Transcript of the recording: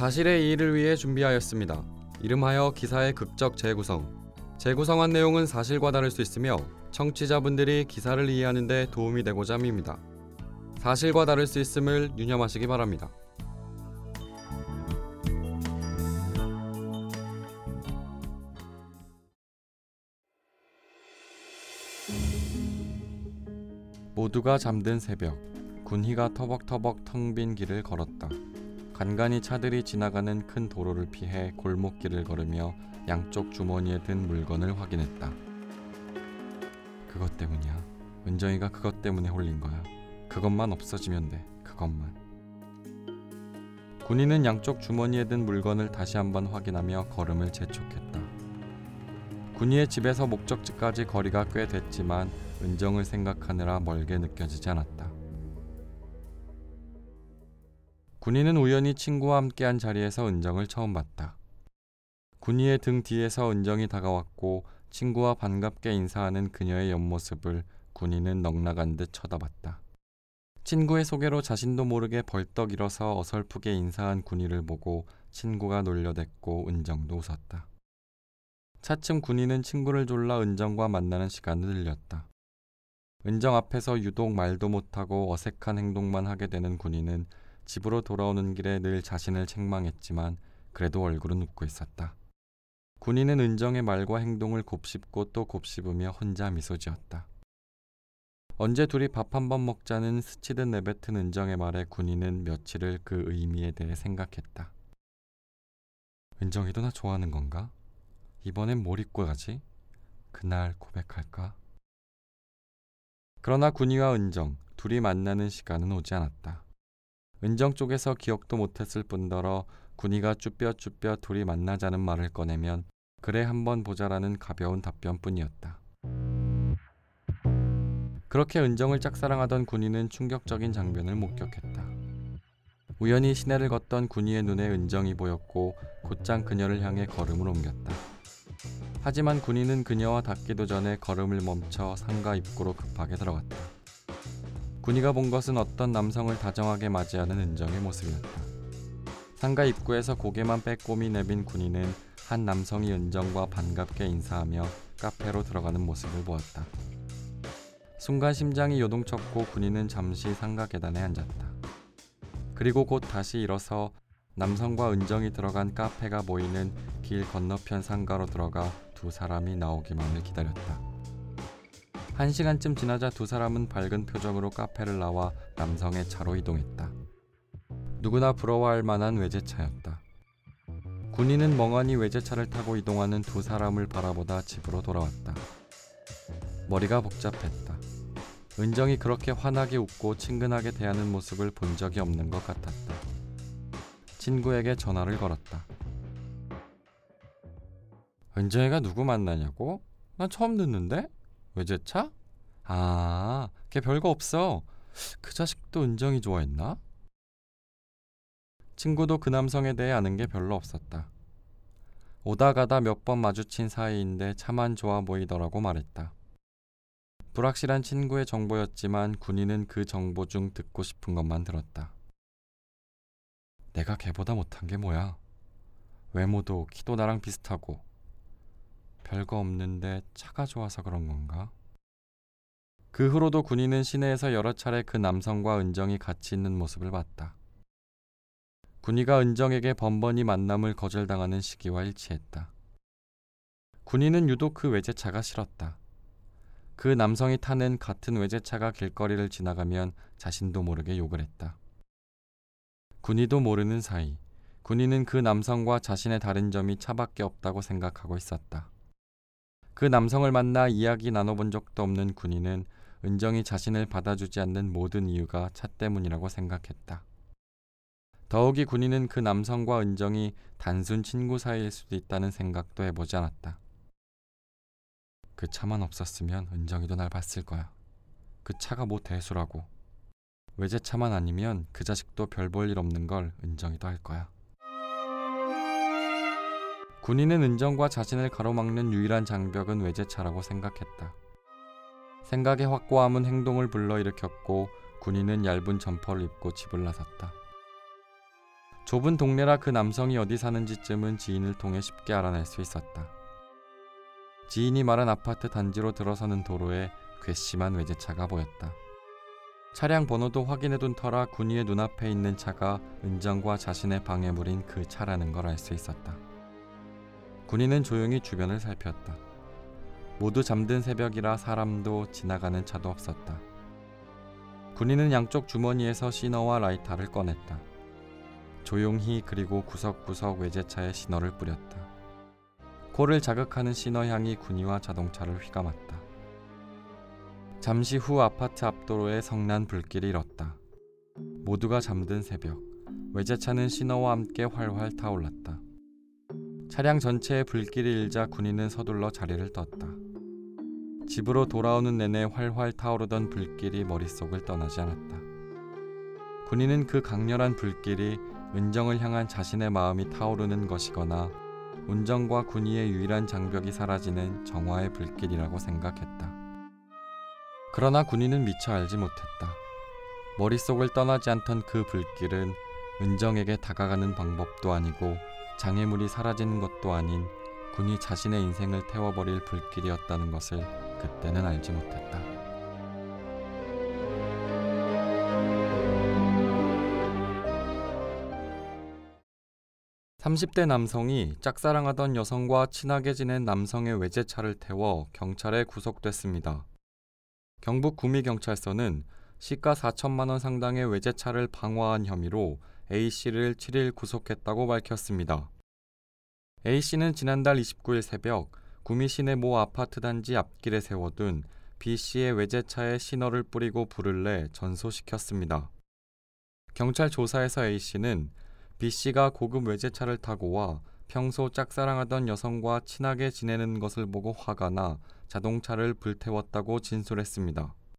사실의 이의를 위해 준비하였습니다. 이름하여 기사의 극적 재구성. 재구성한 내용은 사실과 다를 수 있으며 청취자분들이 기사를 이해하는 데 도움이 되고자 합니다. 사실과 다를 수 있음을 유념하시기 바랍니다. 모두가 잠든 새벽 군희가 터벅터벅 텅 빈 길을 걸었다. 간간히 차들이 지나가는 큰 도로를 피해 골목길을 걸으며 양쪽 주머니에 든 물건을 확인했다. 그것 때문이야. 은정이가 그것 때문에 홀린 거야. 그것만 없어지면 돼. 그것만. 군인은 양쪽 주머니에 든 물건을 다시 한번 확인하며 걸음을 재촉했다. 군이의 집에서 목적지까지 거리가 꽤 됐지만 은정을 생각하느라 멀게 느껴지지 않았다. 군인은 우연히 친구와 함께한 자리에서 은정을 처음 봤다. 군이의 등 뒤에서 은정이 다가왔고 친구와 반갑게 인사하는 그녀의 옆모습을 군인은 넉나간 듯 쳐다봤다. 친구의 소개로 자신도 모르게 벌떡 일어서 어설프게 인사한 군이를 보고 친구가 놀려댔고 은정도 웃었다. 차츰 군인은 친구를 졸라 은정과 만나는 시간을 늘렸다. 은정 앞에서 유독 말도 못하고 어색한 행동만 하게 되는 군인은 집으로 돌아오는 길에 늘 자신을 책망했지만 그래도 얼굴은 웃고 있었다. 군인은 은정의 말과 행동을 곱씹고 또 곱씹으며 혼자 미소 지었다. 언제 둘이 밥 한 번 먹자는 스치듯 내뱉은 은정의 말에 군인은 며칠을 그 의미에 대해 생각했다. 은정이도 나 좋아하는 건가? 이번엔 뭘 입고 가지? 그날 고백할까? 그러나 군이와 은정 둘이 만나는 시간은 오지 않았다. 은정 쪽에서 기억도 못했을 뿐더러 군이가 쭈뼛쭈뼛 둘이 만나자는 말을 꺼내면 그래 한번 보자라는 가벼운 답변뿐이었다. 그렇게 은정을 짝사랑하던 군이는 충격적인 장면을 목격했다. 우연히 시내를 걷던 군이의 눈에 은정이 보였고 곧장 그녀를 향해 걸음을 옮겼다. 하지만 군인은 그녀와 닿기도 전에 걸음을 멈춰 상가 입구로 급하게 들어갔다. 군이가 본 것은 어떤 남성을 다정하게 맞이하는 은정의 모습이었다. 상가 입구에서 고개만 빼꼼히 내빈 군인은 한 남성이 은정과 반갑게 인사하며 카페로 들어가는 모습을 보았다. 순간 심장이 요동쳤고 군인은 잠시 상가 계단에 앉았다. 그리고 곧 다시 일어서 남성과 은정이 들어간 카페가 보이는 길 건너편 상가로 들어가 두 사람이 나오기만을 기다렸다. 한 시간쯤 지나자 두 사람은 밝은 표정으로 카페를 나와 남성의 차로 이동했다. 누구나 부러워할 만한 외제차였다. 군인은 멍하니 외제차를 타고 이동하는 두 사람을 바라보다 집으로 돌아왔다. 머리가 복잡했다. 은정이 그렇게 환하게 웃고 친근하게 대하는 모습을 본 적이 없는 것 같았다. 친구에게 전화를 걸었다. 은정이가 누구 만나냐고? 난 처음 듣는데? 외제차? 아, 걔 별거 없어. 그 자식도 은정이 좋아했나? 친구도 그 남성에 대해 아는 게 별로 없었다. 오다 가다 몇 번 마주친 사이인데 차만 좋아 보이더라고 말했다. 불확실한 친구의 정보였지만 군인은 그 정보 중 듣고 싶은 것만 들었다. 내가 걔보다 못한 게 뭐야? 외모도 키도 나랑 비슷하고 별거 없는데 차가 좋아서 그런 건가? 그 후로도 군인은 시내에서 여러 차례 그 남성과 은정이 같이 있는 모습을 봤다. 군이가 은정에게 번번이 만남을 거절당하는 시기와 일치했다. 군인은 유독 그 외제차가 싫었다. 그 남성이 타는 같은 외제차가 길거리를 지나가면 자신도 모르게 욕을 했다. 군이도 모르는 사이 군인은 그 남성과 자신의 다른 점이 차밖에 없다고 생각하고 있었다. 그 남성을 만나 이야기 나눠본 적도 없는 군인은 은정이 자신을 받아주지 않는 모든 이유가 차 때문이라고 생각했다. 더욱이 군인은 그 남성과 은정이 단순 친구 사이일 수도 있다는 생각도 해보지 않았다. 그 차만 없었으면 은정이도 날 봤을 거야. 그 차가 뭐 대수라고. 외제차만 아니면 그 자식도 별 볼 일 없는 걸 은정이도 할 거야. 군인은 은정과 자신을 가로막는 유일한 장벽은 외제차라고 생각했다. 생각의 확고함은 행동을 불러일으켰고 군이는 얇은 점퍼를 입고 집을 나섰다. 좁은 동네라 그 남성이 어디 사는지쯤은 지인을 통해 쉽게 알아낼 수 있었다. 지인이 말한 아파트 단지로 들어서는 도로에 괘씸한 외제차가 보였다. 차량 번호도 확인해둔 터라 군이의 눈앞에 있는 차가 은정과 자신의 방해물인 그 차라는 걸 알 수 있었다. 군이는 조용히 주변을 살폈다. 모두 잠든 새벽이라 사람도 지나가는 차도 없었다. 군인은 양쪽 주머니에서 시너와 라이터를 꺼냈다. 조용히 그리고 구석구석 외제차에 신호를 뿌렸다. 코를 자극하는 신호 향이 군이와 자동차를 휘감았다. 잠시 후 아파트 앞도로에 성난 불길이 일었다. 모두가 잠든 새벽, 외제차는 신호와 함께 활활 타올랐다. 차량 전체에 불길이 일자 군인은 서둘러 자리를 떴다. 집으로 돌아오는 내내 활활 타오르던 불길이 머릿속을 떠나지 않았다. 군인은 그 강렬한 불길이 은정을 향한 자신의 마음이 타오르는 것이거나 운정과 군의의 유일한 장벽이 사라지는 정화의 불길이라고 생각했다. 그러나 군인은 미처 알지 못했다. 머릿속을 떠나지 않던 그 불길은 은정에게 다가가는 방법도 아니고 장애물이 사라지는 것도 아닌 군이 자신의 인생을 태워버릴 불길이었다는 것을 그때는 알지 못했다. (30대) 남성이 짝사랑하던 여성과 친하게 지낸 남성의 외제차를 태워 경찰에 구속됐습니다. 경북 구미경찰서는 시가 4천만 원 상당의 외제차를 방화한 혐의로 A씨를 7일 구속했다고 밝혔습니다. A씨는 지난달 29일 새벽 구미 시내 모 아파트 단지 앞길에 세워둔 B씨의 외제차에 신호를 뿌리고 불을 내 전소시켰습니다. 경찰 조사에서 A씨는 B씨가 고급 외제차를 타고 와 평소 짝사랑하던 여성과 친하게 지내는 것을 보고 화가 나 자동차를 불태웠다고 진술했습니다.